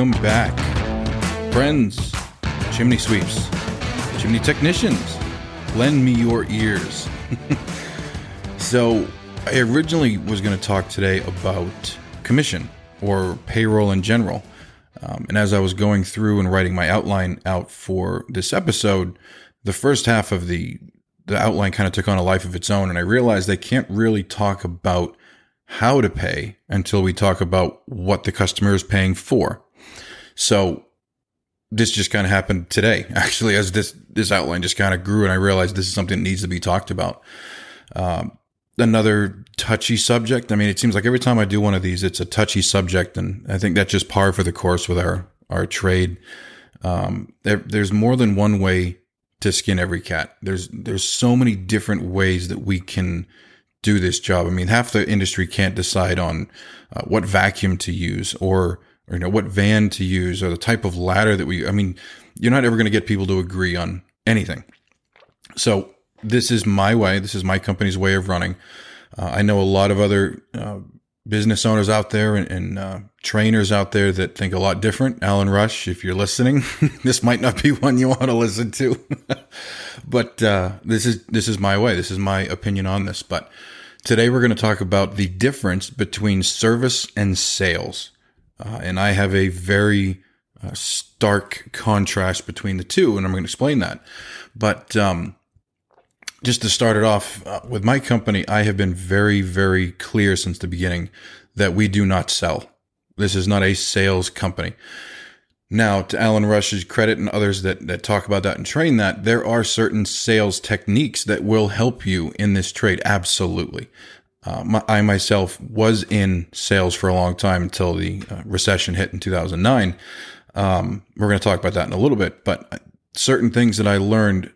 welcome back. Friends, chimney sweeps, chimney technicians, lend me your ears. so, I originally was going to talk today about commission or payroll in general. Um, and as I was going through and writing my outline out for this episode, the first half of the the outline kind of took on a life of its own, and I realized they can't really talk about how to pay until we talk about what the customer is paying for. So this just kind of happened today, actually, as this this outline just kind of grew, and I realized this is something that needs to be talked about. Um, another touchy subject. I mean, it seems like every time I do one of these, it's a touchy subject, and I think that's just par for the course with our our trade. Um, there, there's more than one way to skin every cat. There's there's so many different ways that we can do this job. I mean, half the industry can't decide on uh, what vacuum to use or, or, you know, what van to use or the type of ladder that we, I mean, you're not ever going to get people to agree on anything. So this is my way. This is my company's way of running. Uh, I know a lot of other uh, business owners out there and, and uh, trainers out there that think a lot different. Alan Rush, if you're listening, this might not be one you want to listen to, but uh, this is this is my way. This is my opinion on this. But today we're going to talk about the difference between service and sales, uh, and I have a very uh, stark contrast between the two, and I'm going to explain that. But um, just to start it off uh, with my company, I have been very, very clear since the beginning that we do not sell. This is not a sales company. Now, to Alan Rush's credit and others that, that talk about that and train that, there are certain sales techniques that will help you in this trade. Absolutely. Uh, my, I myself was in sales for a long time until the uh, recession hit in 2009. Um, we're going to talk about that in a little bit, but certain things that I learned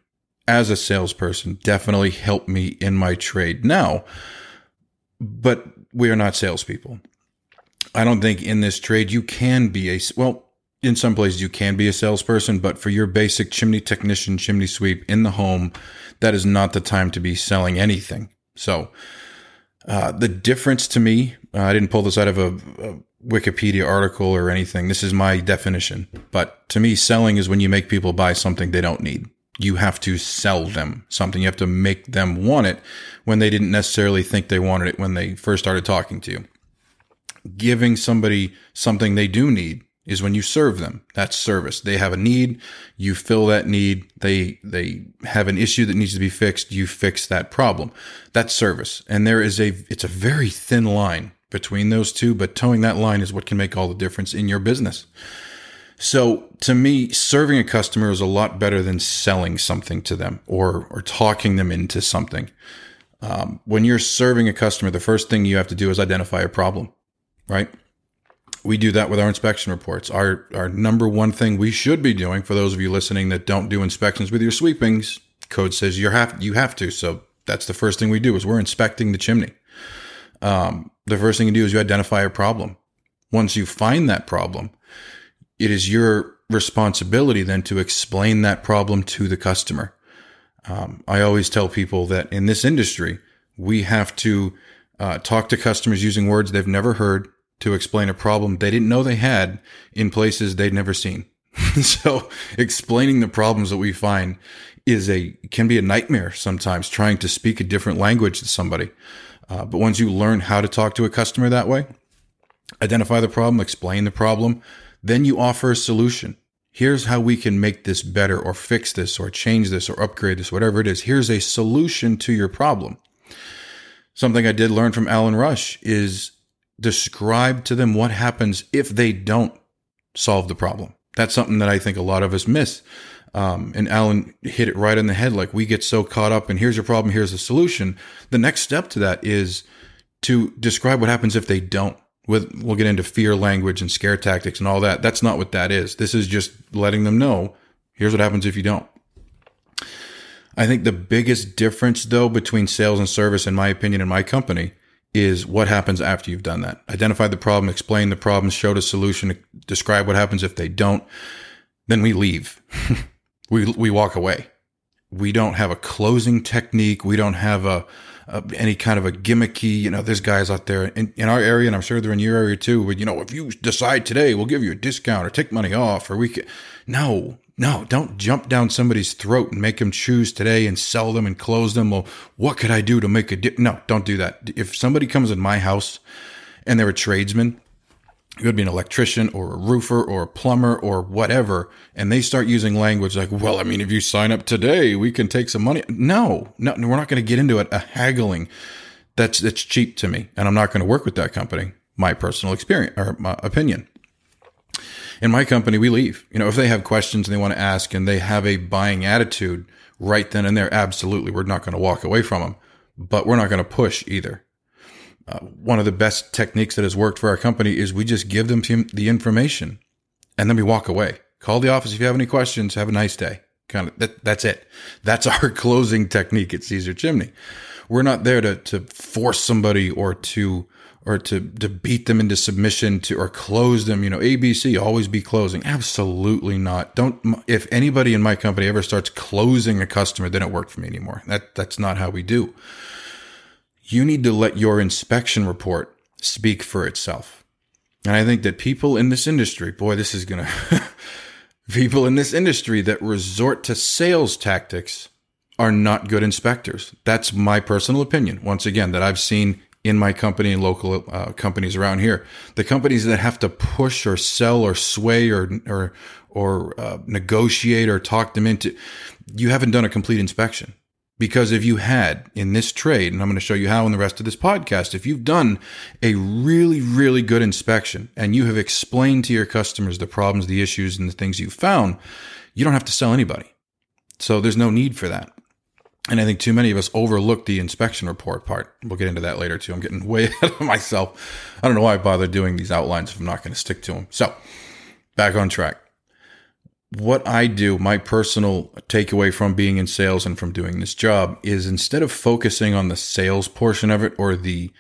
as a salesperson definitely helped me in my trade now. But we are not salespeople. I don't think in this trade you can be a, well, in some places you can be a salesperson, but for your basic chimney technician, chimney sweep in the home, that is not the time to be selling anything. So, uh, the difference to me, uh, I didn't pull this out of a, a Wikipedia article or anything. This is my definition. But to me, selling is when you make people buy something they don't need you have to sell them something. You have to make them want it when they didn't necessarily think they wanted it when they first started talking to you. Giving somebody something they do need is when you serve them. That's service. They have a need, you fill that need. They they have an issue that needs to be fixed, you fix that problem. That's service. And there is a it's a very thin line between those two, but toeing that line is what can make all the difference in your business. So to me, serving a customer is a lot better than selling something to them or or talking them into something. Um, when you're serving a customer, the first thing you have to do is identify a problem, right? We do that with our inspection reports. Our our number one thing we should be doing for those of you listening that don't do inspections with your sweepings, code says you have you have to. So that's the first thing we do is we're inspecting the chimney. Um, the first thing you do is you identify a problem. Once you find that problem, it is your responsibility then to explain that problem to the customer. Um, I always tell people that in this industry, we have to uh, talk to customers using words they've never heard to explain a problem they didn't know they had in places they'd never seen. so explaining the problems that we find is a can be a nightmare sometimes trying to speak a different language to somebody. Uh, but once you learn how to talk to a customer that way, identify the problem, explain the problem, then you offer a solution. Here's how we can make this better or fix this or change this or upgrade this, whatever it is. Here's a solution to your problem. Something I did learn from Alan Rush is describe to them what happens if they don't solve the problem. That's something that I think a lot of us miss. Um, and Alan hit it right in the head. Like we get so caught up and here's your problem, here's the solution. The next step to that is to describe what happens if they don't with we'll get into fear language and scare tactics and all that. That's not what that is. This is just letting them know here's what happens if you don't. I think the biggest difference though between sales and service in my opinion in my company is what happens after you've done that. Identify the problem, explain the problem, show the solution, describe what happens if they don't. Then we leave. we we walk away. We don't have a closing technique. We don't have a, a any kind of a gimmicky. You know, there's guys out there in, in our area, and I'm sure they're in your area too. But you know, if you decide today, we'll give you a discount or take money off, or we can. No, no, don't jump down somebody's throat and make them choose today and sell them and close them. Well, what could I do to make a dip? No, don't do that. If somebody comes in my house and they're a tradesman, it could be an electrician or a roofer or a plumber or whatever, and they start using language like, well, I mean, if you sign up today, we can take some money. No, no, we're not going to get into it. A haggling. That's, that's cheap to me. And I'm not going to work with that company. My personal experience or my opinion in my company, we leave. You know, if they have questions and they want to ask and they have a buying attitude right then and there, absolutely, we're not going to walk away from them, but we're not going to push either. Uh, one of the best techniques that has worked for our company is we just give them the information and then we walk away. Call the office if you have any questions. Have a nice day. Kind of that, that's it. That's our closing technique at Caesar Chimney. We're not there to, to force somebody or to or to to beat them into submission to or close them you know abc always be closing absolutely not don't if anybody in my company ever starts closing a customer they don't work for me anymore that that's not how we do you need to let your inspection report speak for itself and i think that people in this industry boy this is gonna people in this industry that resort to sales tactics are not good inspectors. That's my personal opinion. Once again, that I've seen in my company and local uh, companies around here. The companies that have to push or sell or sway or or or uh, negotiate or talk them into, you haven't done a complete inspection. Because if you had in this trade, and I'm going to show you how in the rest of this podcast, if you've done a really, really good inspection and you have explained to your customers the problems, the issues, and the things you've found, you don't have to sell anybody. So there's no need for that. And I think too many of us overlook the inspection report part. We'll get into that later too. I'm getting way ahead of myself. I don't know why I bother doing these outlines if I'm not going to stick to them. So, back on track. What I do, my personal takeaway from being in sales and from doing this job is instead of focusing on the sales portion of it or the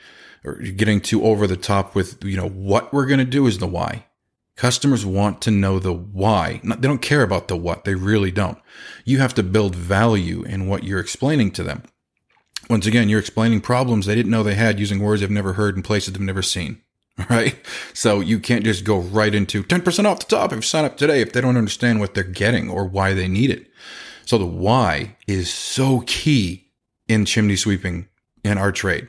or getting too over the top with, you know, what we're going to do is the why. Customers want to know the why. They don't care about the what. They really don't. You have to build value in what you're explaining to them. Once again, you're explaining problems they didn't know they had using words they've never heard and places they've never seen. Right? So you can't just go right into 10% off the top if you sign up today if they don't understand what they're getting or why they need it. So the why is so key in chimney sweeping in our trade.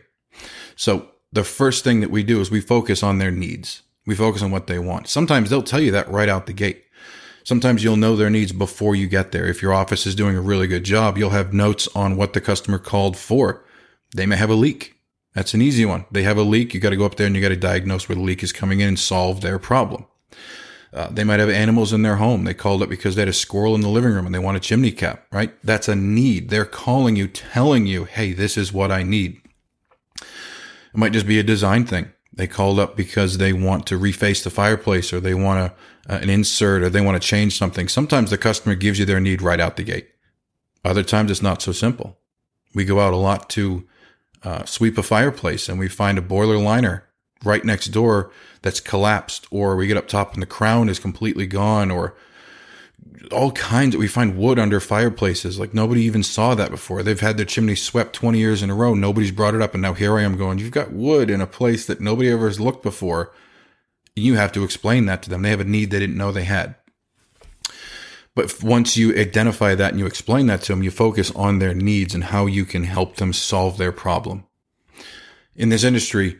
So the first thing that we do is we focus on their needs. We focus on what they want. Sometimes they'll tell you that right out the gate. Sometimes you'll know their needs before you get there. If your office is doing a really good job, you'll have notes on what the customer called for. They may have a leak. That's an easy one. They have a leak. You got to go up there and you got to diagnose where the leak is coming in and solve their problem. Uh, they might have animals in their home. They called it because they had a squirrel in the living room and they want a chimney cap, right? That's a need. They're calling you, telling you, hey, this is what I need. It might just be a design thing. They called up because they want to reface the fireplace or they want a, uh, an insert or they want to change something. Sometimes the customer gives you their need right out the gate. Other times it's not so simple. We go out a lot to uh, sweep a fireplace and we find a boiler liner right next door that's collapsed or we get up top and the crown is completely gone or all kinds we find wood under fireplaces. Like nobody even saw that before. They've had their chimney swept 20 years in a row. Nobody's brought it up. And now here I am going, you've got wood in a place that nobody ever has looked before. You have to explain that to them. They have a need they didn't know they had. But once you identify that and you explain that to them, you focus on their needs and how you can help them solve their problem. In this industry,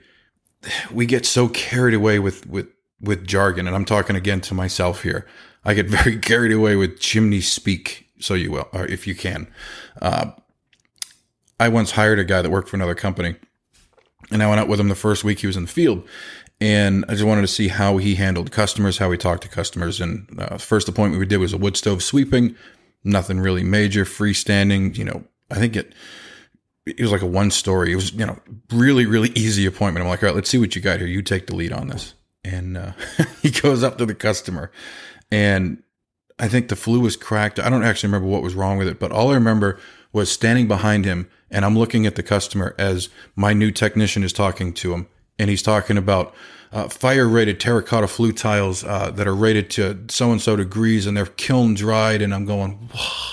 we get so carried away with, with, with jargon. And I'm talking again to myself here. I get very carried away with chimney speak, so you will, or if you can. Uh, I once hired a guy that worked for another company, and I went out with him the first week he was in the field, and I just wanted to see how he handled customers, how he talked to customers. And uh, first appointment we did was a wood stove sweeping, nothing really major, freestanding. You know, I think it it was like a one story. It was you know really really easy appointment. I'm like, all right, let's see what you got here. You take the lead on this. And uh, he goes up to the customer and I think the flue was cracked. I don't actually remember what was wrong with it, but all I remember was standing behind him and I'm looking at the customer as my new technician is talking to him and he's talking about uh, fire rated terracotta flue tiles uh, that are rated to so and so degrees and they're kiln dried. And I'm going,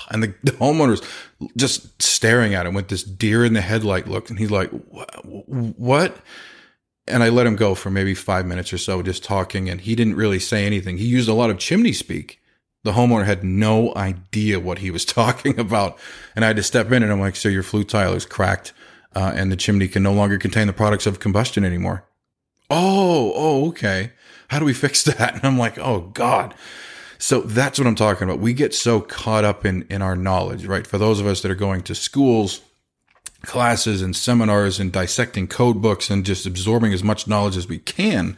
and the, the, homeowner's just staring at him with this deer in the headlight look. And he's like, what? And I let him go for maybe five minutes or so, just talking. And he didn't really say anything. He used a lot of chimney speak. The homeowner had no idea what he was talking about. And I had to step in and I'm like, so your flue tile is cracked. Uh, and the chimney can no longer contain the products of combustion anymore. Oh, oh, okay. How do we fix that? And I'm like, oh God. So that's what I'm talking about. We get so caught up in in our knowledge, right? For those of us that are going to schools, classes and seminars and dissecting code books and just absorbing as much knowledge as we can,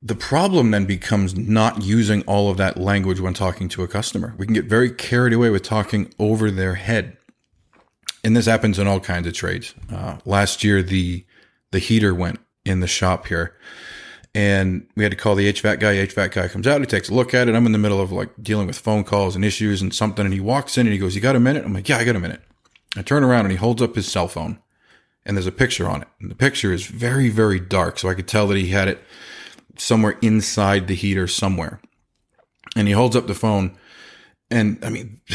the problem then becomes not using all of that language when talking to a customer. We can get very carried away with talking over their head. And this happens in all kinds of trades. Uh, last year, the the heater went in the shop here. And we had to call the HVAC guy. HVAC guy comes out, he takes a look at it. I'm in the middle of like dealing with phone calls and issues and something. And he walks in and he goes, You got a minute? I'm like, Yeah, I got a minute. I turn around and he holds up his cell phone and there's a picture on it. And the picture is very, very dark. So I could tell that he had it somewhere inside the heater somewhere. And he holds up the phone. And I mean,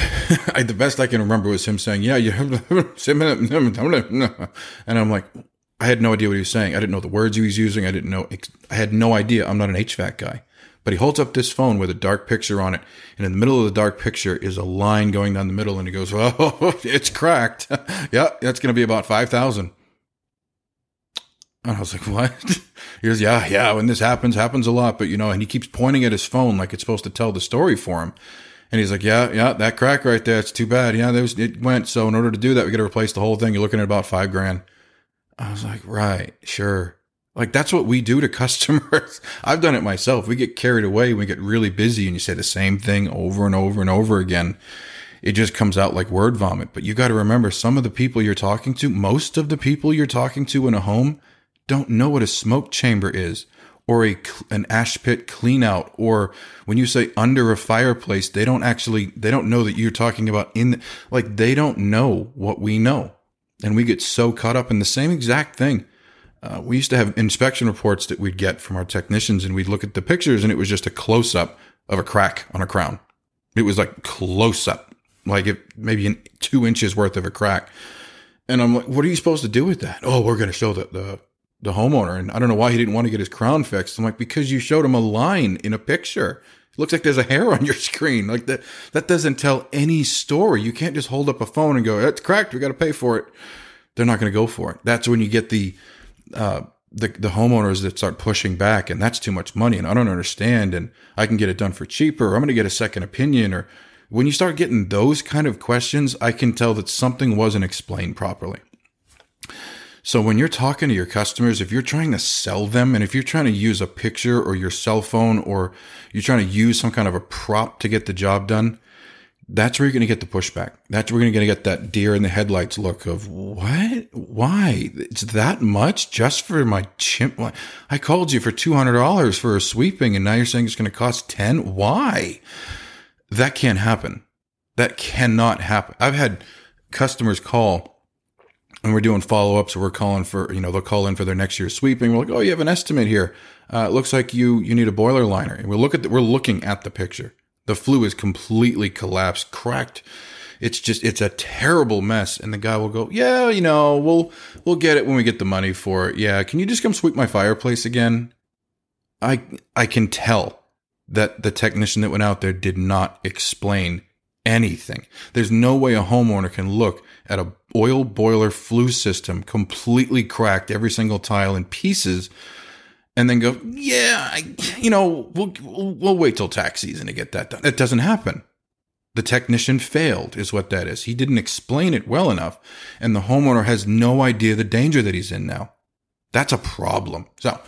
I, the best I can remember was him saying, Yeah, you have, and I'm like, I had no idea what he was saying. I didn't know the words he was using. I didn't know. I had no idea. I'm not an HVAC guy. But he holds up this phone with a dark picture on it, and in the middle of the dark picture is a line going down the middle, and he goes, "Oh, it's cracked. yeah, that's going to be about five thousand. And I was like, "What?" he goes, "Yeah, yeah. When this happens, happens a lot, but you know." And he keeps pointing at his phone like it's supposed to tell the story for him. And he's like, "Yeah, yeah, that crack right there. It's too bad. Yeah, it went. So in order to do that, we got to replace the whole thing. You're looking at about five grand." I was like, right, sure. Like that's what we do to customers. I've done it myself. We get carried away. We get really busy and you say the same thing over and over and over again. It just comes out like word vomit. But you got to remember some of the people you're talking to, most of the people you're talking to in a home don't know what a smoke chamber is or a an ash pit clean out or when you say under a fireplace they don't actually they don't know that you're talking about in like they don't know what we know and we get so caught up in the same exact thing. Uh, we used to have inspection reports that we'd get from our technicians, and we'd look at the pictures, and it was just a close up of a crack on a crown. It was like close up, like it, maybe in two inches worth of a crack. And I'm like, what are you supposed to do with that? Oh, we're going to show the, the the homeowner, and I don't know why he didn't want to get his crown fixed. I'm like, because you showed him a line in a picture. It looks like there's a hair on your screen. Like that, that doesn't tell any story. You can't just hold up a phone and go, it's cracked. We got to pay for it. They're not going to go for it. That's when you get the, uh, the, the homeowners that start pushing back and that's too much money and I don't understand and I can get it done for cheaper. Or I'm going to get a second opinion or when you start getting those kind of questions, I can tell that something wasn't explained properly. So when you're talking to your customers, if you're trying to sell them and if you're trying to use a picture or your cell phone or you're trying to use some kind of a prop to get the job done, that's where you're going to get the pushback. That's where you're going to get that deer in the headlights look of what? Why? It's that much just for my chimp. I called you for $200 for a sweeping and now you're saying it's going to cost 10. Why? That can't happen. That cannot happen. I've had customers call and we're doing follow ups. We're calling for, you know, they'll call in for their next year's sweeping. We're like, oh, you have an estimate here. Uh, it looks like you you need a boiler liner. And we look at the, we're looking at the picture. The flue is completely collapsed, cracked. It's just it's a terrible mess. And the guy will go, yeah, you know, we'll we'll get it when we get the money for it. Yeah, can you just come sweep my fireplace again? I I can tell that the technician that went out there did not explain anything. There's no way a homeowner can look at a oil boiler flue system completely cracked, every single tile in pieces, and then go, yeah, I, you know, we'll, we'll, wait till tax season to get that done. That doesn't happen. The technician failed, is what that is. He didn't explain it well enough, and the homeowner has no idea the danger that he's in now. That's a problem. So,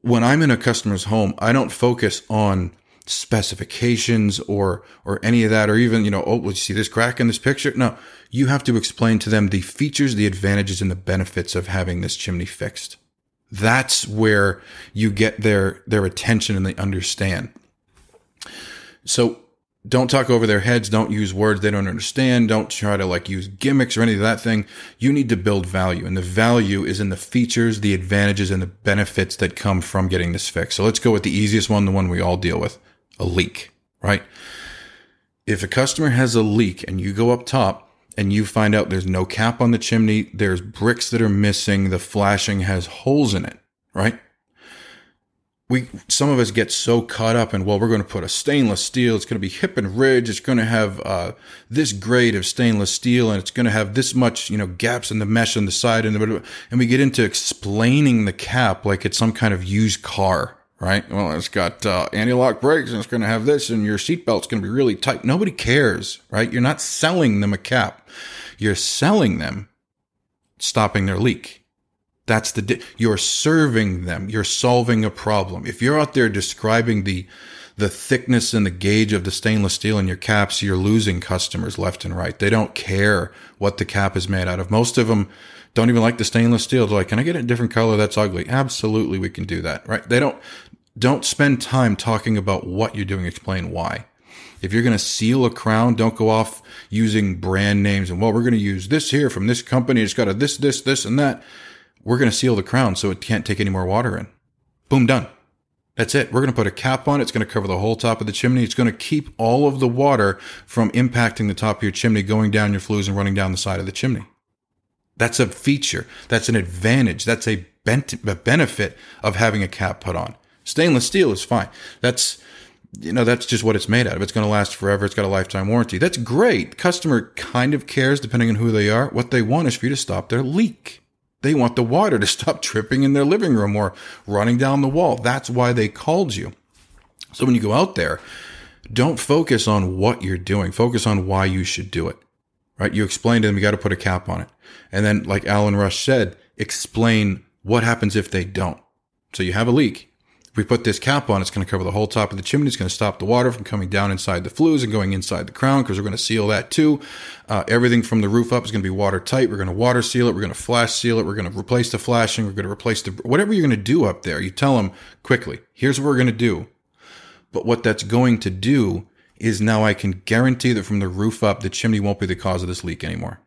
when I'm in a customer's home, I don't focus on specifications or or any of that or even you know oh well, you see this crack in this picture no you have to explain to them the features the advantages and the benefits of having this chimney fixed that's where you get their their attention and they understand so don't talk over their heads. Don't use words they don't understand. Don't try to like use gimmicks or any of that thing. You need to build value and the value is in the features, the advantages and the benefits that come from getting this fixed. So let's go with the easiest one, the one we all deal with, a leak, right? If a customer has a leak and you go up top and you find out there's no cap on the chimney, there's bricks that are missing, the flashing has holes in it, right? we some of us get so caught up in well we're going to put a stainless steel it's going to be hip and ridge it's going to have uh, this grade of stainless steel and it's going to have this much you know gaps in the mesh on the side and the and we get into explaining the cap like it's some kind of used car right well it's got uh, anti-lock brakes and it's going to have this and your seatbelt's going to be really tight nobody cares right you're not selling them a cap you're selling them stopping their leak that's the, di- you're serving them. You're solving a problem. If you're out there describing the, the thickness and the gauge of the stainless steel in your caps, you're losing customers left and right. They don't care what the cap is made out of. Most of them don't even like the stainless steel. They're like, can I get a different color that's ugly? Absolutely, we can do that, right? They don't, don't spend time talking about what you're doing. Explain why. If you're going to seal a crown, don't go off using brand names and, well, we're going to use this here from this company. It's got a this, this, this, and that we're going to seal the crown so it can't take any more water in. Boom, done. That's it. We're going to put a cap on it. It's going to cover the whole top of the chimney. It's going to keep all of the water from impacting the top of your chimney, going down your flues and running down the side of the chimney. That's a feature. That's an advantage. That's a, benefit of having a cap put on. Stainless steel is fine. That's, you know, that's just what it's made out of. It's going to last forever. It's got a lifetime warranty. That's great. customer kind of cares depending on who they are. What they want is for you to stop their leak. They want the water to stop tripping in their living room or running down the wall. That's why they called you. So when you go out there, don't focus on what you're doing. Focus on why you should do it. Right? You explain to them you got to put a cap on it. And then like Alan Rush said, explain what happens if they don't. So you have a leak we put this cap on, it's going to cover the whole top of the chimney. It's going to stop the water from coming down inside the flues and going inside the crown because we're going to seal that too. Uh, everything from the roof up is going to be watertight. We're going to water seal it. We're going to flash seal it. We're going to replace the flashing. We're going to replace the whatever you're going to do up there. You tell them quickly. Here's what we're going to do. But what that's going to do is now I can guarantee that from the roof up, the chimney won't be the cause of this leak anymore.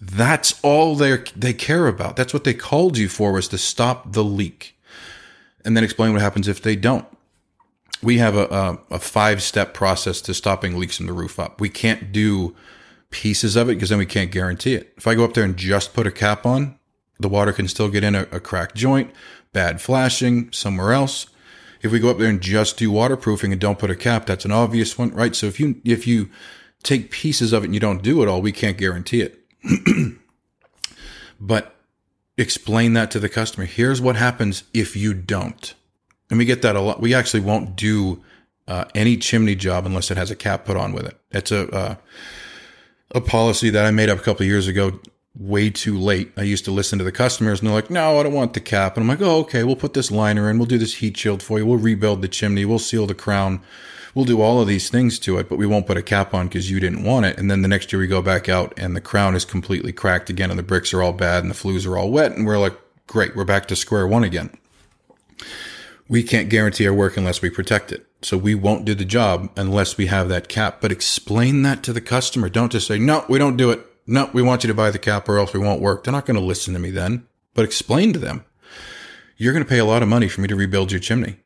That's all they they care about. That's what they called you for was to stop the leak and then explain what happens if they don't. We have a, a, a five step process to stopping leaks in the roof up. We can't do pieces of it because then we can't guarantee it. If I go up there and just put a cap on, the water can still get in a, a cracked joint, bad flashing somewhere else. If we go up there and just do waterproofing and don't put a cap, that's an obvious one, right? So if you if you take pieces of it and you don't do it all, we can't guarantee it. but explain that to the customer. Here's what happens if you don't. And we get that a lot. We actually won't do uh, any chimney job unless it has a cap put on with it. It's a uh, a policy that I made up a couple years ago. Way too late. I used to listen to the customers, and they're like, "No, I don't want the cap." And I'm like, "Oh, okay. We'll put this liner in. We'll do this heat shield for you. We'll rebuild the chimney. We'll seal the crown." We'll do all of these things to it, but we won't put a cap on because you didn't want it. And then the next year we go back out and the crown is completely cracked again and the bricks are all bad and the flues are all wet. And we're like, great, we're back to square one again. We can't guarantee our work unless we protect it. So we won't do the job unless we have that cap. But explain that to the customer. Don't just say, no, we don't do it. No, we want you to buy the cap or else we won't work. They're not going to listen to me then. But explain to them. You're going to pay a lot of money for me to rebuild your chimney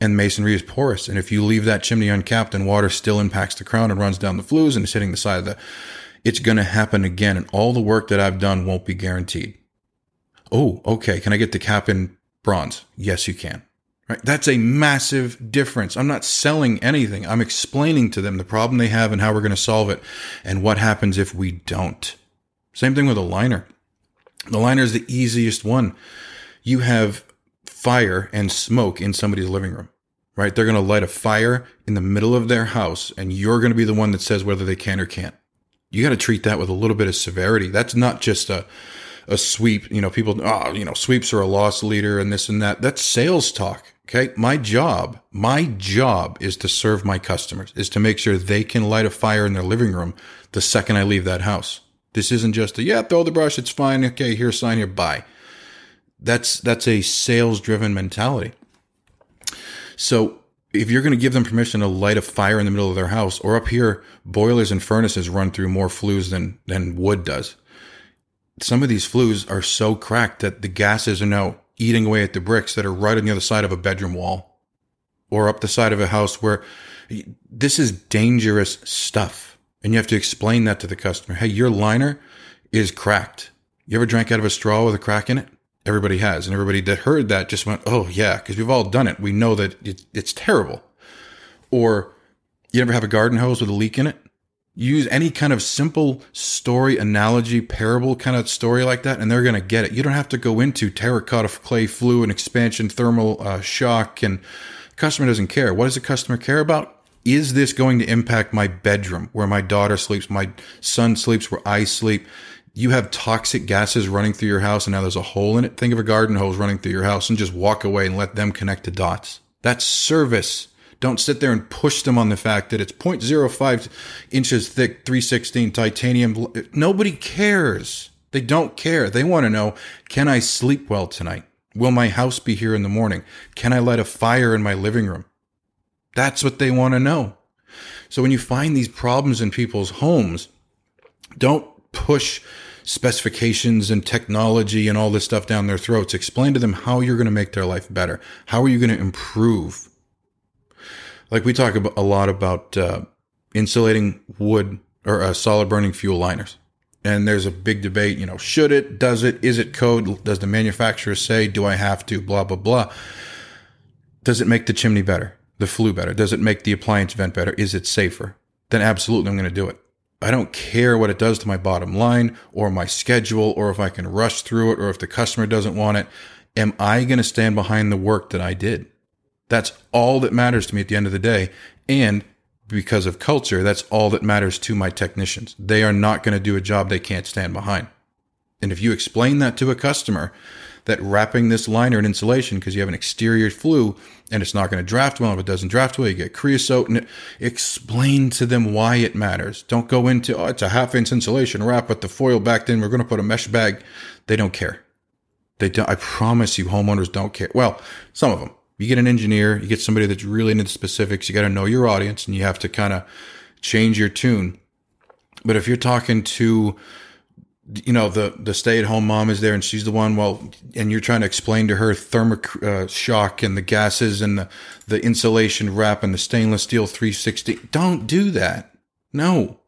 and masonry is porous. And if you leave that chimney uncapped and water still impacts the crown and runs down the flues and is hitting the side of the, it's going to happen again. And all the work that I've done won't be guaranteed. Oh, okay. Can I get the cap in bronze? Yes, you can. Right. That's a massive difference. I'm not selling anything. I'm explaining to them the problem they have and how we're going to solve it and what happens if we don't. Same thing with a liner. The liner is the easiest one. You have fire and smoke in somebody's living room, right? They're going to light a fire in the middle of their house and you're going to be the one that says whether they can or can't. You got to treat that with a little bit of severity. That's not just a, a sweep. You know, people, oh, you know, sweeps are a loss leader and this and that. That's sales talk. Okay. My job, my job is to serve my customers, is to make sure they can light a fire in their living room the second I leave that house. This isn't just a, yeah, throw the brush. It's fine. Okay. Here, sign here. Bye. That's that's a sales driven mentality. So if you're going to give them permission to light a fire in the middle of their house, or up here, boilers and furnaces run through more flues than than wood does. Some of these flues are so cracked that the gases are now eating away at the bricks that are right on the other side of a bedroom wall, or up the side of a house where this is dangerous stuff, and you have to explain that to the customer. Hey, your liner is cracked. You ever drank out of a straw with a crack in it? Everybody has. And everybody that heard that just went, oh, yeah, because we've all done it. We know that it, it's terrible. Or you ever have a garden hose with a leak in it? Use any kind of simple story, analogy, parable kind of story like that, and they're going to get it. You don't have to go into terracotta clay flue and expansion thermal uh, shock, and customer doesn't care. What does the customer care about? Is this going to impact my bedroom where my daughter sleeps, my son sleeps, where I sleep? You have toxic gases running through your house and now there's a hole in it. Think of a garden hose running through your house and just walk away and let them connect the dots. That's service. Don't sit there and push them on the fact that it's 0.05 inches thick, 316 titanium. Nobody cares. They don't care. They want to know, can I sleep well tonight? Will my house be here in the morning? Can I light a fire in my living room? That's what they want to know. So when you find these problems in people's homes, don't push specifications and technology and all this stuff down their throats. Explain to them how you're going to make their life better. How are you going to improve? Like we talk about a lot about uh, insulating wood or uh, solid burning fuel liners. And there's a big debate, you know, should it, does it, is it code? Does the manufacturer say, do I have to, blah, blah, blah. Does it make the chimney better, the flue better? Does it make the appliance vent better? Is it safer? Then absolutely I'm going to do it. I don't care what it does to my bottom line or my schedule or if I can rush through it or if the customer doesn't want it. Am I going to stand behind the work that I did? That's all that matters to me at the end of the day. And because of culture, that's all that matters to my technicians. They are not going to do a job they can't stand behind. And if you explain that to a customer, that wrapping this liner in insulation because you have an exterior flue and it's not going to draft well. If it doesn't draft well, you get creosote. And explain to them why it matters. Don't go into, oh, it's a half inch insulation wrap with the foil back in. We're going to put a mesh bag. They don't care. They don't, I promise you, homeowners don't care. Well, some of them. You get an engineer, you get somebody that's really into the specifics. You got to know your audience and you have to kind of change your tune. But if you're talking to, you know the the stay at home mom is there and she's the one well and you're trying to explain to her thermic uh, shock and the gases and the the insulation wrap and the stainless steel 360 don't do that. No.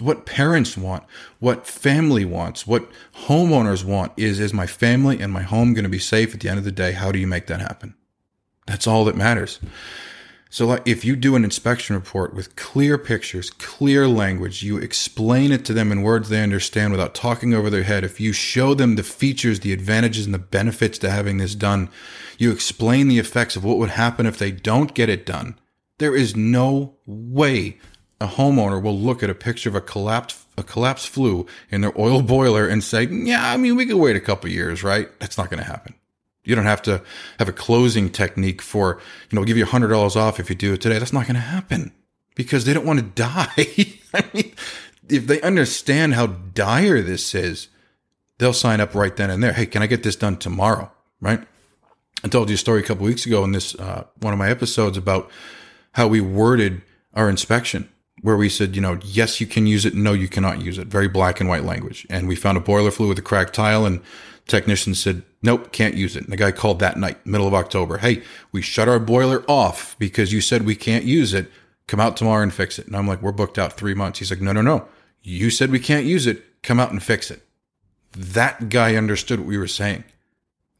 What parents want what family wants what homeowners want is is my family and my home going to be safe at the end of the day? How do you make that happen? That's all that matters so, like, if you do an inspection report with clear pictures, clear language, you explain it to them in words they understand without talking over their head. If you show them the features, the advantages, and the benefits to having this done, you explain the effects of what would happen if they don't get it done. There is no way a homeowner will look at a picture of a collapsed a collapsed flue in their oil boiler and say, "Yeah, I mean, we could wait a couple years, right?" That's not going to happen. You don't have to have a closing technique for, you know, we'll give you $100 off if you do it today. That's not going to happen because they don't want to die. I mean, if they understand how dire this is, they'll sign up right then and there. Hey, can I get this done tomorrow? Right? I told you a story a couple weeks ago in this, uh, one of my episodes about how we worded our inspection where we said, you know, yes, you can use it. No, you cannot use it. Very black and white language. And we found a boiler flue with a cracked tile and technician said, nope, can't use it. And the guy called that night, middle of October. Hey, we shut our boiler off because you said we can't use it. Come out tomorrow and fix it. And I'm like, we're booked out three months. He's like, no, no, no. You said we can't use it. Come out and fix it. That guy understood what we were saying.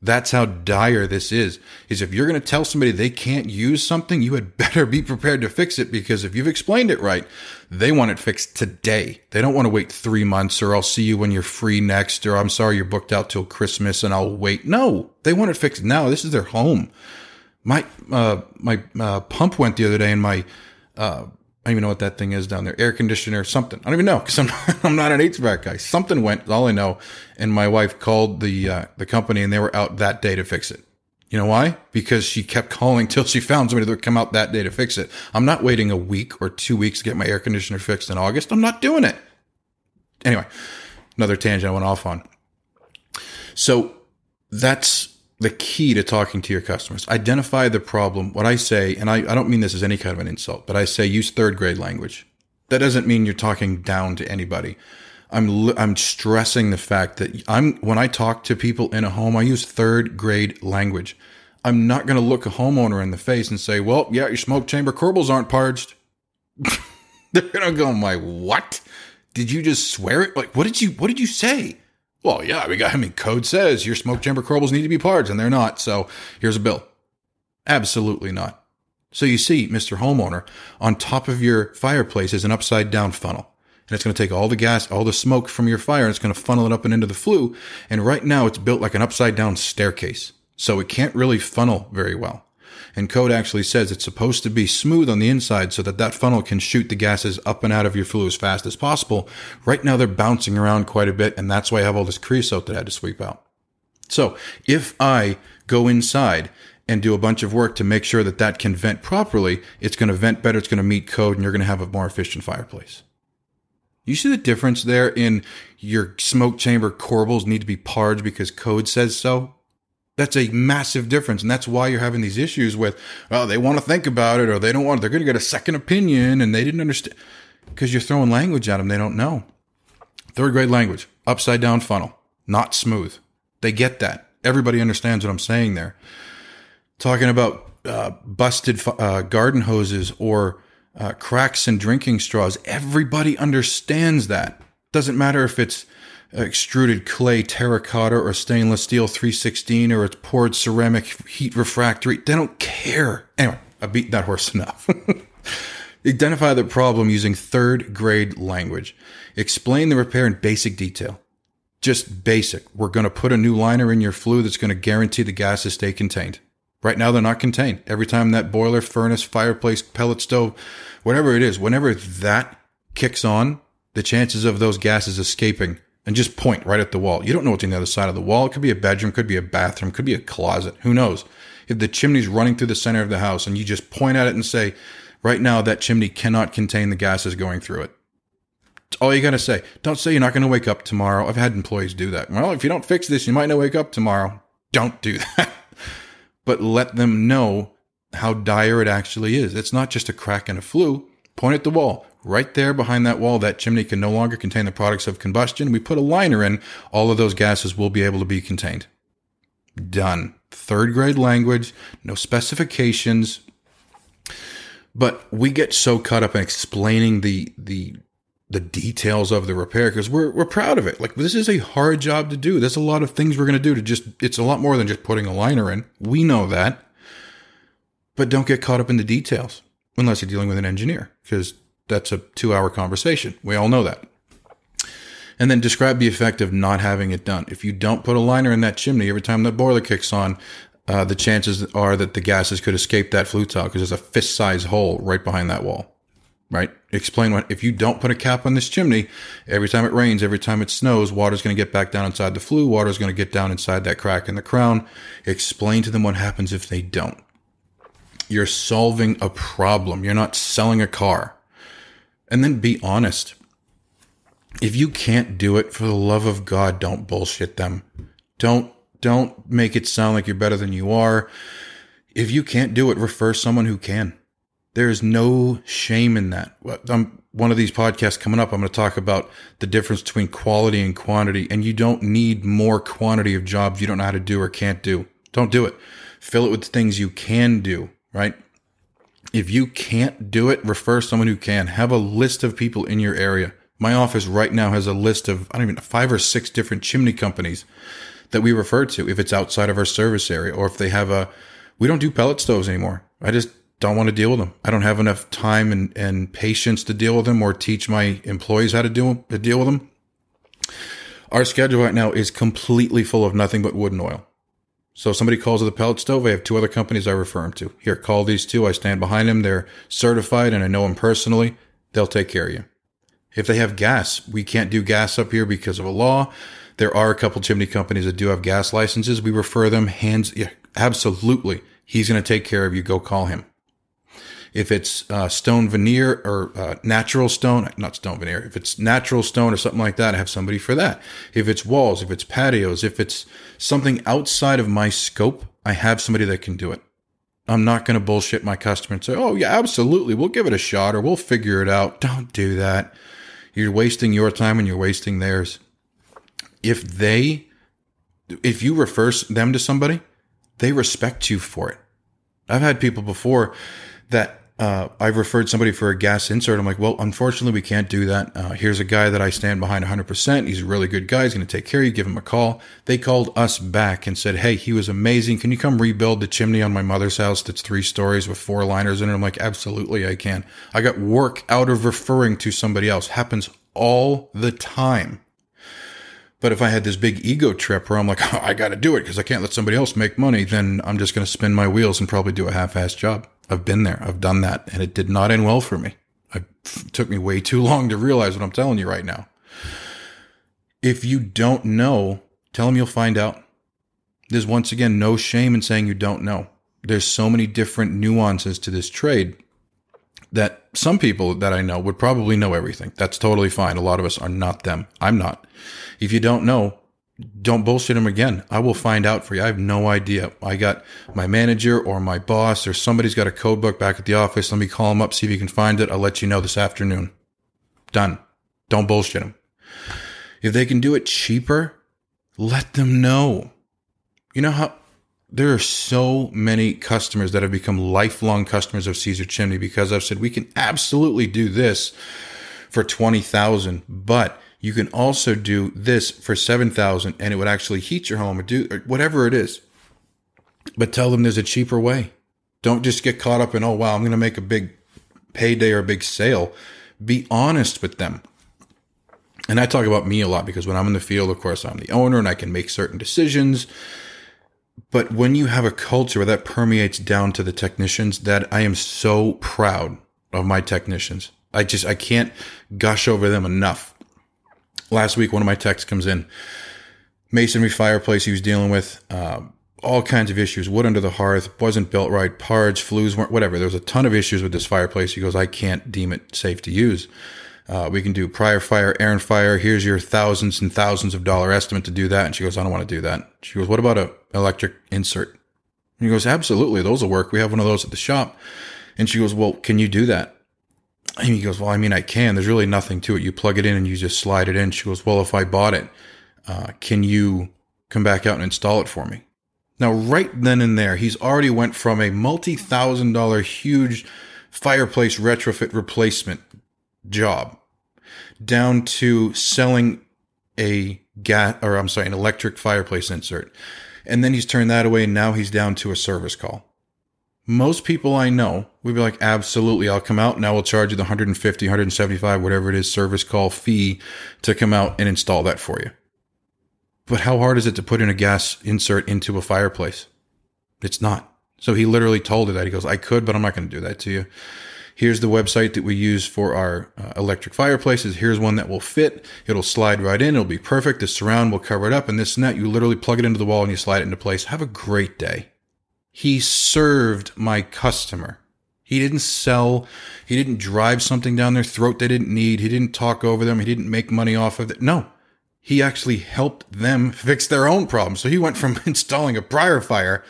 That's how dire this is. Is if you're going to tell somebody they can't use something, you had better be prepared to fix it because if you've explained it right, they want it fixed today. They don't want to wait three months or I'll see you when you're free next or I'm sorry you're booked out till Christmas and I'll wait. No, they want it fixed now. This is their home. My uh, my uh, pump went the other day and my uh, I don't even know what that thing is down there. Air conditioner, something. I don't even know because I'm not, I'm not an HVAC guy. Something went. All I know. And my wife called the uh, the company, and they were out that day to fix it. You know why? Because she kept calling till she found somebody that would come out that day to fix it. I'm not waiting a week or two weeks to get my air conditioner fixed in August. I'm not doing it. Anyway, another tangent I went off on. So that's the key to talking to your customers. Identify the problem. What I say, and I, I don't mean this as any kind of an insult, but I say use third grade language. That doesn't mean you're talking down to anybody. I'm I'm stressing the fact that I'm when I talk to people in a home, I use third grade language. I'm not going to look a homeowner in the face and say, "Well, yeah, your smoke chamber corbels aren't parged." They're going to go, "My what? Did you just swear it? Like, what did you what did you say?" Well, yeah, we got, I mean, code says your smoke chamber corbels need to be parged and they're not. So here's a bill. Absolutely not. So you see, Mr. Homeowner, on top of your fireplace is an upside down funnel. And it's going to take all the gas, all the smoke from your fire, and it's going to funnel it up and into the flue. And right now it's built like an upside down staircase. So it can't really funnel very well. And code actually says it's supposed to be smooth on the inside so that that funnel can shoot the gases up and out of your flue as fast as possible. Right now they're bouncing around quite a bit, and that's why I have all this creosote that I had to sweep out. So if I go inside and do a bunch of work to make sure that that can vent properly, it's going to vent better, it's going to meet code, and you're going to have a more efficient fireplace. You see the difference there in your smoke chamber corbels need to be parged because code says so? That's a massive difference. And that's why you're having these issues with, well, they want to think about it or they don't want, they're going to get a second opinion and they didn't understand because you're throwing language at them they don't know. Third grade language, upside down funnel, not smooth. They get that. Everybody understands what I'm saying there. Talking about uh, busted uh, garden hoses or uh, cracks in drinking straws. Everybody understands that. Doesn't matter if it's extruded clay, terracotta, or stainless steel 316, or it's poured ceramic heat refractory. They don't care. Anyway, I beat that horse enough. Identify the problem using third grade language. Explain the repair in basic detail. Just basic. We're going to put a new liner in your flue that's going to guarantee the gases stay contained. Right now, they're not contained. Every time that boiler, furnace, fireplace, pellet stove, whatever it is, whenever that kicks on, the chances of those gases escaping and just point right at the wall. You don't know what's on the other side of the wall. It could be a bedroom, could be a bathroom, could be a closet. Who knows? If the chimney's running through the center of the house and you just point at it and say, right now that chimney cannot contain the gases going through it. It's all you got to say. Don't say you're not going to wake up tomorrow. I've had employees do that. Well, if you don't fix this, you might not wake up tomorrow. Don't do that. but let them know how dire it actually is. It's not just a crack in a flue. Point at the wall. Right there behind that wall, that chimney can no longer contain the products of combustion. We put a liner in, all of those gases will be able to be contained. Done. Third grade language, no specifications. But we get so caught up in explaining the the the details of the repair because we're we're proud of it. Like this is a hard job to do. There's a lot of things we're going to do to just it's a lot more than just putting a liner in. We know that. But don't get caught up in the details unless you're dealing with an engineer because that's a two hour conversation. We all know that. And then describe the effect of not having it done. If you don't put a liner in that chimney every time that boiler kicks on, uh, the chances are that the gases could escape that flue tile because there's a fist size hole right behind that wall. Right? Explain what, if you don't put a cap on this chimney, every time it rains, every time it snows, water's going to get back down inside the flue, water's going to get down inside that crack in the crown. Explain to them what happens if they don't. You're solving a problem. You're not selling a car. And then be honest. If you can't do it, for the love of God, don't bullshit them. Don't don't make it sound like you're better than you are. If you can't do it, refer someone who can. There is no shame in that. I'm, one of these podcasts coming up, I'm going to talk about the difference between quality and quantity. And you don't need more quantity of jobs you don't know how to do or can't do. Don't do it. Fill it with things you can do, right? If you can't do it, refer someone who can. Have a list of people in your area. My office right now has a list of, I don't even know, five or six different chimney companies that we refer to if it's outside of our service area or if they have a, we don't do pellet stoves anymore. I just don't want to deal with them. I don't have enough time and, and patience to deal with them or teach my employees how to deal, to deal with them. Our schedule right now is completely full of nothing but wood and oil. So if somebody calls with a pellet stove, I have two other companies I refer them to. Here, call these two. I stand behind them. They're certified and I know them personally. They'll take care of you. If they have gas, we can't do gas up here because of a law. There are a couple chimney companies that do have gas licenses. We refer them hands. Yeah, absolutely. He's going to take care of you. Go call him. If it's uh, stone veneer or uh, natural stone, not stone veneer, if it's natural stone or something like that, I have somebody for that. If it's walls, if it's patios, if it's something outside of my scope, I have somebody that can do it. I'm not going to bullshit my customer and say, oh, yeah, absolutely. We'll give it a shot or we'll figure it out. Don't do that. You're wasting your time and you're wasting theirs. If they, if you refer them to somebody, they respect you for it. I've had people before that uh, I've referred somebody for a gas insert. I'm like, well, unfortunately, we can't do that. Uh, here's a guy that I stand behind 100%. He's a really good guy. He's going to take care of you. Give him a call. They called us back and said, hey, he was amazing. Can you come rebuild the chimney on my mother's house that's three stories with four liners in it? I'm like, absolutely, I can. I got work out of referring to somebody else. Happens all the time. But if I had this big ego trip where I'm like, oh, I got to do it because I can't let somebody else make money, then I'm just going to spin my wheels and probably do a half assed job. I've been there. I've done that and it did not end well for me. It took me way too long to realize what I'm telling you right now. If you don't know, tell them you'll find out. There's once again no shame in saying you don't know. There's so many different nuances to this trade that some people that I know would probably know everything. That's totally fine. A lot of us are not them. I'm not. If you don't know, don't bullshit him again. I will find out for you. I have no idea. I got my manager or my boss or somebody's got a code book back at the office. Let me call him up, see if he can find it. I'll let you know this afternoon. Done. Don't bullshit him. If they can do it cheaper, let them know. You know how there are so many customers that have become lifelong customers of Caesar Chimney because I've said we can absolutely do this for 20,000, but you can also do this for 7,000 and it would actually heat your home or do or whatever it is. But tell them there's a cheaper way. Don't just get caught up in, oh, wow, I'm going to make a big payday or a big sale. Be honest with them. And I talk about me a lot because when I'm in the field, of course, I'm the owner and I can make certain decisions. But when you have a culture where that permeates down to the technicians, that I am so proud of my technicians. I just, I can't gush over them enough last week, one of my texts comes in. Masonry fireplace he was dealing with, uh, all kinds of issues. Wood under the hearth wasn't built right. Parge, flues weren't, whatever. There was a ton of issues with this fireplace. He goes, I can't deem it safe to use. Uh, we can do prior fire, Aaron fire. Here's your thousands and thousands of dollar estimate to do that. And she goes, I don't want to do that. She goes, what about a electric insert? And he goes, absolutely. Those will work. We have one of those at the shop. And she goes, well, can you do that? He goes, Well, I mean, I can. There's really nothing to it. You plug it in and you just slide it in. She goes, Well, if I bought it, uh, can you come back out and install it for me? Now, right then and there, he's already went from a multi thousand dollar huge fireplace retrofit replacement job down to selling a gas or I'm sorry, an electric fireplace insert. And then he's turned that away and now he's down to a service call most people I know would be like, absolutely, I'll come out and I will charge you the 150, 175, whatever it is, service call fee to come out and install that for you. But how hard is it to put in a gas insert into a fireplace? It's not. So he literally told her that. He goes, I could, but I'm not going to do that to you. Here's the website that we use for our uh, electric fireplaces. Here's one that will fit. It'll slide right in. It'll be perfect. The surround will cover it up and this and. You literally plug it into the wall and you slide it into place. Have a great day. He served my customer. He didn't sell. He didn't drive something down their throat they didn't need. He didn't talk over them. He didn't make money off of it. No, he actually helped them fix their own problem. So he went from installing a prior fire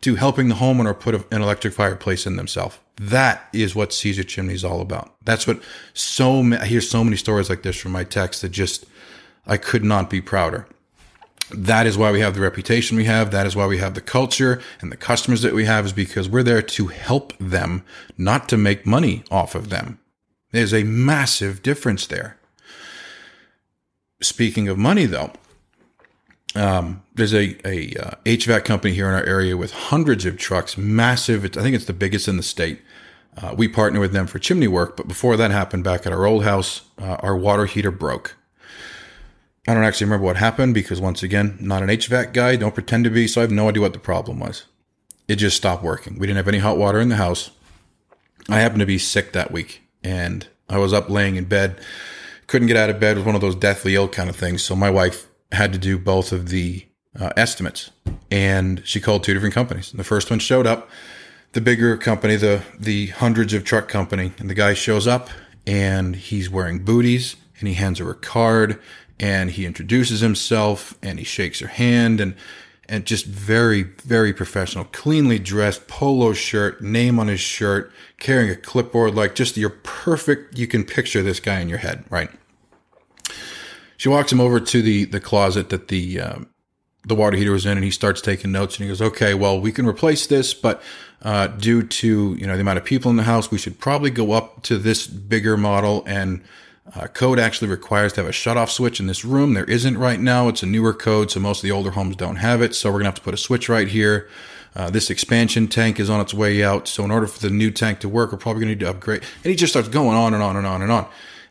to helping the homeowner put an electric fireplace in themselves. That is what Caesar Chimney is all about. That's what so many, I hear so many stories like this from my text that just, I could not be prouder. That is why we have the reputation we have. That is why we have the culture and the customers that we have is because we're there to help them, not to make money off of them. There's a massive difference there. Speaking of money, though, um, there's a, a uh, HVAC company here in our area with hundreds of trucks, massive. I think it's the biggest in the state. Uh, we partner with them for chimney work, but before that happened, back at our old house, uh, our water heater broke. I don't actually remember what happened because once again, not an HVAC guy, don't pretend to be, so I have no idea what the problem was. It just stopped working. We didn't have any hot water in the house. I happened to be sick that week and I was up laying in bed, couldn't get out of bed Was one of those deathly ill kind of things. So my wife had to do both of the uh, estimates and she called two different companies. The first one showed up. the bigger company, the the hundreds of truck company, and the guy shows up and he's wearing booties and he hands her a card and he introduces himself and he shakes her hand and and just very very professional, cleanly dressed, polo shirt, name on his shirt, carrying a clipboard, like just your perfect. You can picture this guy in your head, right? She walks him over to the the closet that the um, the water heater was in, and he starts taking notes. And he goes, "Okay, well, we can replace this, but uh, due to you know the amount of people in the house, we should probably go up to this bigger model and." Uh, code actually requires to have a shutoff switch in this room. There isn't right now. It's a newer code, so most of the older homes don't have it. So we're gonna have to put a switch right here. Uh, this expansion tank is on its way out. So in order for the new tank to work, we're probably gonna need to upgrade. And he just starts going on and on and on and on.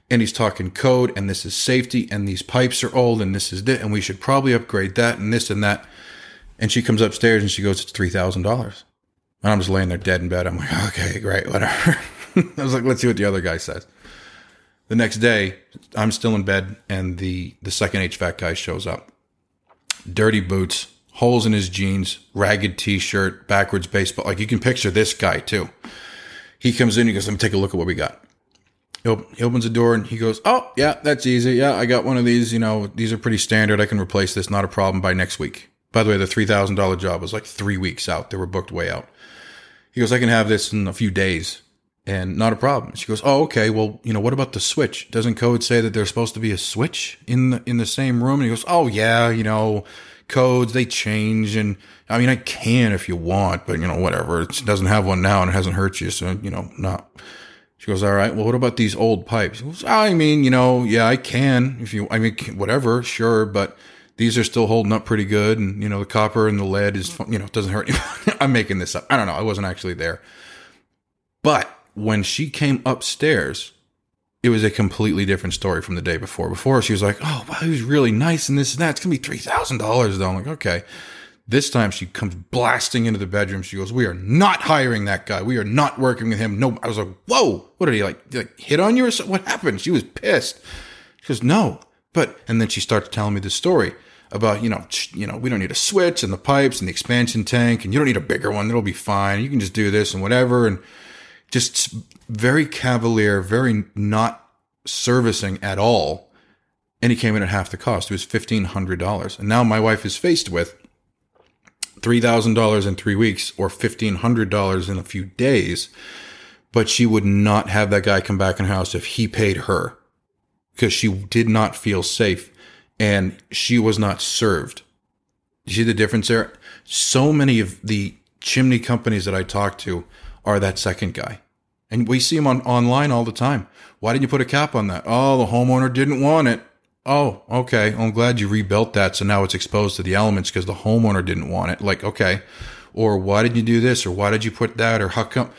And he's talking code, and this is safety, and these pipes are old, and this is it, and we should probably upgrade that, and this and that. And she comes upstairs and she goes, "It's three thousand dollars." And I'm just laying there dead in bed. I'm like, okay, great, whatever. I was like, let's see what the other guy says. The next day, I'm still in bed, and the the second HVAC guy shows up. Dirty boots, holes in his jeans, ragged T-shirt, backwards baseball. Like you can picture this guy too. He comes in. He goes, "Let me take a look at what we got." He, op- he opens the door and he goes, "Oh yeah, that's easy. Yeah, I got one of these. You know, these are pretty standard. I can replace this. Not a problem by next week." By the way, the three thousand dollar job was like three weeks out. They were booked way out. He goes, "I can have this in a few days." And not a problem. She goes, "Oh, okay. Well, you know, what about the switch? Doesn't code say that there's supposed to be a switch in the in the same room?" And he goes, "Oh, yeah. You know, codes they change, and I mean, I can if you want, but you know, whatever. It doesn't have one now, and it hasn't hurt you, so you know, not." She goes, "All right. Well, what about these old pipes?" Goes, "I mean, you know, yeah, I can if you. I mean, whatever, sure, but." These are still holding up pretty good, and you know the copper and the lead is, you know, doesn't hurt. I'm making this up. I don't know. I wasn't actually there, but when she came upstairs, it was a completely different story from the day before. Before she was like, "Oh, wow, he was really nice and this and that. It's gonna be three thousand dollars though." I'm like, "Okay." This time she comes blasting into the bedroom. She goes, "We are not hiring that guy. We are not working with him." No, I was like, "Whoa, what did he like? like hit on you or something? What happened?" She was pissed. She goes, "No, but," and then she starts telling me the story about you know you know we don't need a switch and the pipes and the expansion tank and you don't need a bigger one. It'll be fine. You can just do this and whatever and just very cavalier, very not servicing at all. And he came in at half the cost. It was $1,500. And now my wife is faced with $3,000 in three weeks or $1,500 in a few days. But she would not have that guy come back in her house if he paid her because she did not feel safe and she was not served. You see the difference there? So many of the chimney companies that I talk to are that second guy. And we see them on online all the time. Why didn't you put a cap on that? Oh, the homeowner didn't want it. Oh, okay. I'm glad you rebuilt that. So now it's exposed to the elements because the homeowner didn't want it. Like, okay. Or why did you do this? Or why did you put that? Or how come?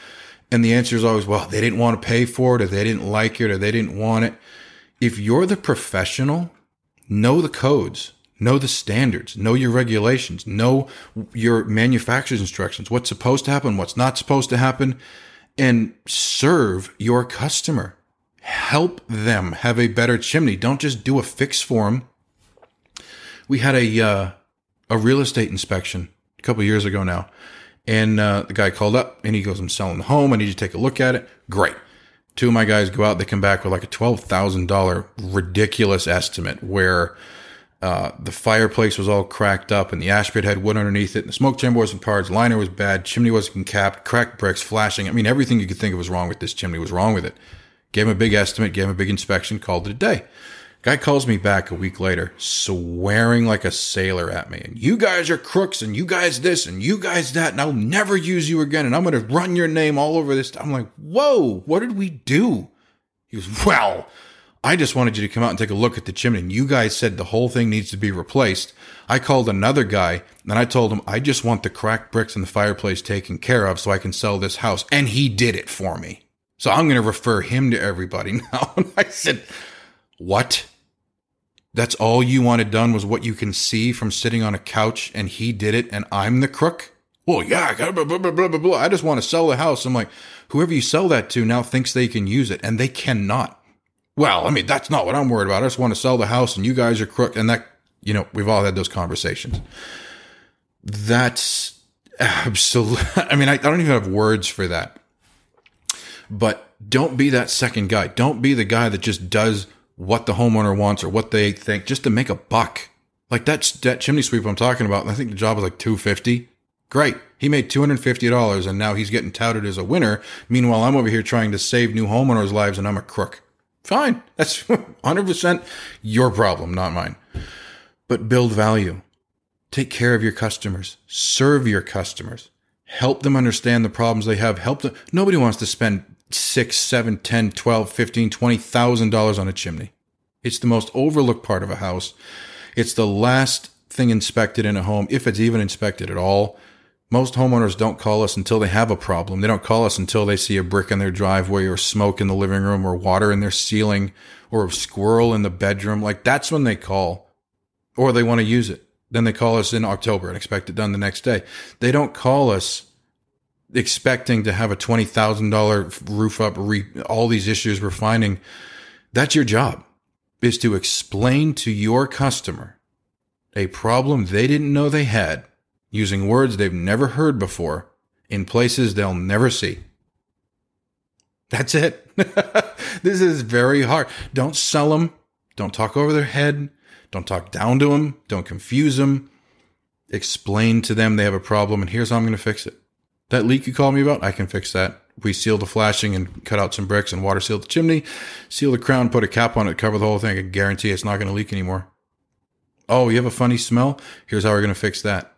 And the answer is always, well, they didn't want to pay for it or they didn't like it or they didn't want it. If you're the professional, know the codes know the standards, know your regulations, know your manufacturer's instructions, what's supposed to happen, what's not supposed to happen, and serve your customer. Help them have a better chimney. Don't just do a fix for them. We had a uh, a real estate inspection a couple years ago now, and uh, the guy called up and he goes, "I'm selling the home. I need you to take a look at it." Great. Two of my guys go out. They come back with like a twelve thousand dollar ridiculous estimate where uh, the fireplace was all cracked up and the ash pit had wood underneath it and the smoke chamber wasn't parts, liner was bad, chimney wasn't capped, cracked bricks, flashing. I mean, everything you could think of was wrong with this chimney was wrong with it. Gave him a big estimate, gave him a big inspection, called it a day. Guy calls me back a week later, swearing like a sailor at me. And you guys are crooks, and you guys this, and you guys that, and I'll never use you again, and I'm going to run your name all over this. I'm like, whoa, what did we do? He goes, well, I just wanted you to come out and take a look at the chimney. And you guys said the whole thing needs to be replaced. I called another guy and I told him, I just want the cracked bricks in the fireplace taken care of so I can sell this house. And he did it for me. So I'm going to refer him to everybody now. And I said, What? That's all you wanted done was what you can see from sitting on a couch and he did it and I'm the crook? Well, yeah, blah, blah, blah, blah, blah. I just want to sell the house. I'm like, whoever you sell that to now thinks they can use it and they cannot. Well, I mean, that's not what I'm worried about. I just want to sell the house and you guys are crook. And that, you know, we've all had those conversations. That's Absolutely. I mean, I, I don't even have words for that. But don't be that second guy. Don't be the guy that just does what the homeowner wants or what they think just to make a buck. Like that's that chimney sweep I'm talking about. I think the job was like 250. Great. He made $250 and now he's getting touted as a winner. Meanwhile, I'm over here trying to save new homeowners' lives and I'm a crook. Fine. That's 100% your problem, not mine. But build value. Take care of your customers. Serve your customers. Help them understand the problems they have. Help them. Nobody wants to spend six, seven, ten, twelve, fifteen, twenty thousand dollars on a chimney. It's the most overlooked part of a house. It's the last thing inspected in a home, if it's even inspected at all. Most homeowners don't call us until they have a problem. They don't call us until they see a brick in their driveway or smoke in the living room or water in their ceiling or a squirrel in the bedroom. Like that's when they call or they want to use it. Then they call us in October and expect it done the next day. They don't call us expecting to have a $20,000 roof up, re- all these issues we're finding. That's your job is to explain to your customer a problem they didn't know they had using words they've never heard before in places they'll never see. That's it. this is very hard. Don't sell them. Don't talk over their head. Don't talk down to them. Don't confuse them. Explain to them they have a problem and here's how I'm going to fix it. That leak you called me about, I can fix that. We seal the flashing and cut out some bricks and water seal the chimney, seal the crown, put a cap on it, cover the whole thing. I guarantee it's not going to leak anymore. Oh, you have a funny smell? Here's how we're going to fix that.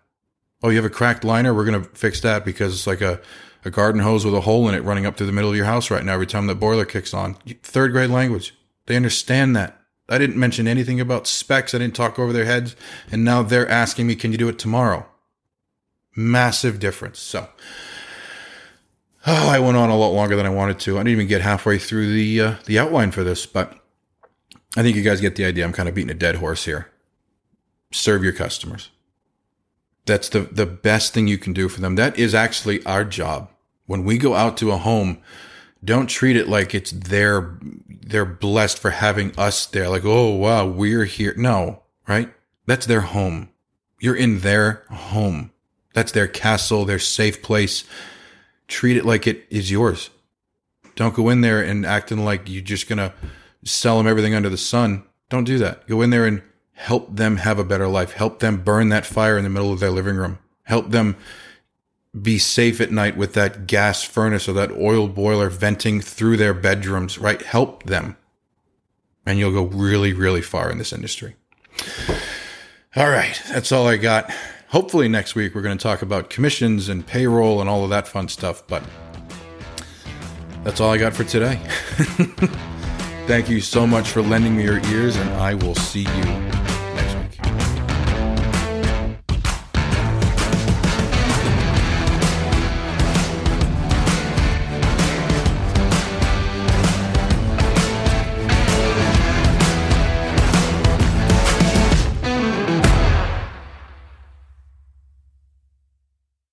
Oh, you have a cracked liner? We're going to fix that because it's like a, a garden hose with a hole in it running up through the middle of your house right now every time the boiler kicks on. Third grade language. They understand that. I didn't mention anything about specs. I didn't talk over their heads. And now they're asking me, can you do it tomorrow? Massive difference. So, oh, I went on a lot longer than I wanted to. I didn't even get halfway through the uh, the outline for this, but I think you guys get the idea. I'm kind of beating a dead horse here. Serve your customers. That's the, the best thing you can do for them. That is actually our job. When we go out to a home, don't treat it like it's their, they're blessed for having us there. Like, oh, wow, we're here. No, right? That's their home. You're in their home. That's their castle, their safe place. Treat it like it is yours. Don't go in there and acting like you're just going to sell them everything under the sun. Don't do that. Go in there and help them have a better life. Help them burn that fire in the middle of their living room. Help them be safe at night with that gas furnace or that oil boiler venting through their bedrooms, right? Help them. And you'll go really, really far in this industry. All right. That's all I got. Hopefully, next week we're going to talk about commissions and payroll and all of that fun stuff. But that's all I got for today. Thank you so much for lending me your ears, and I will see you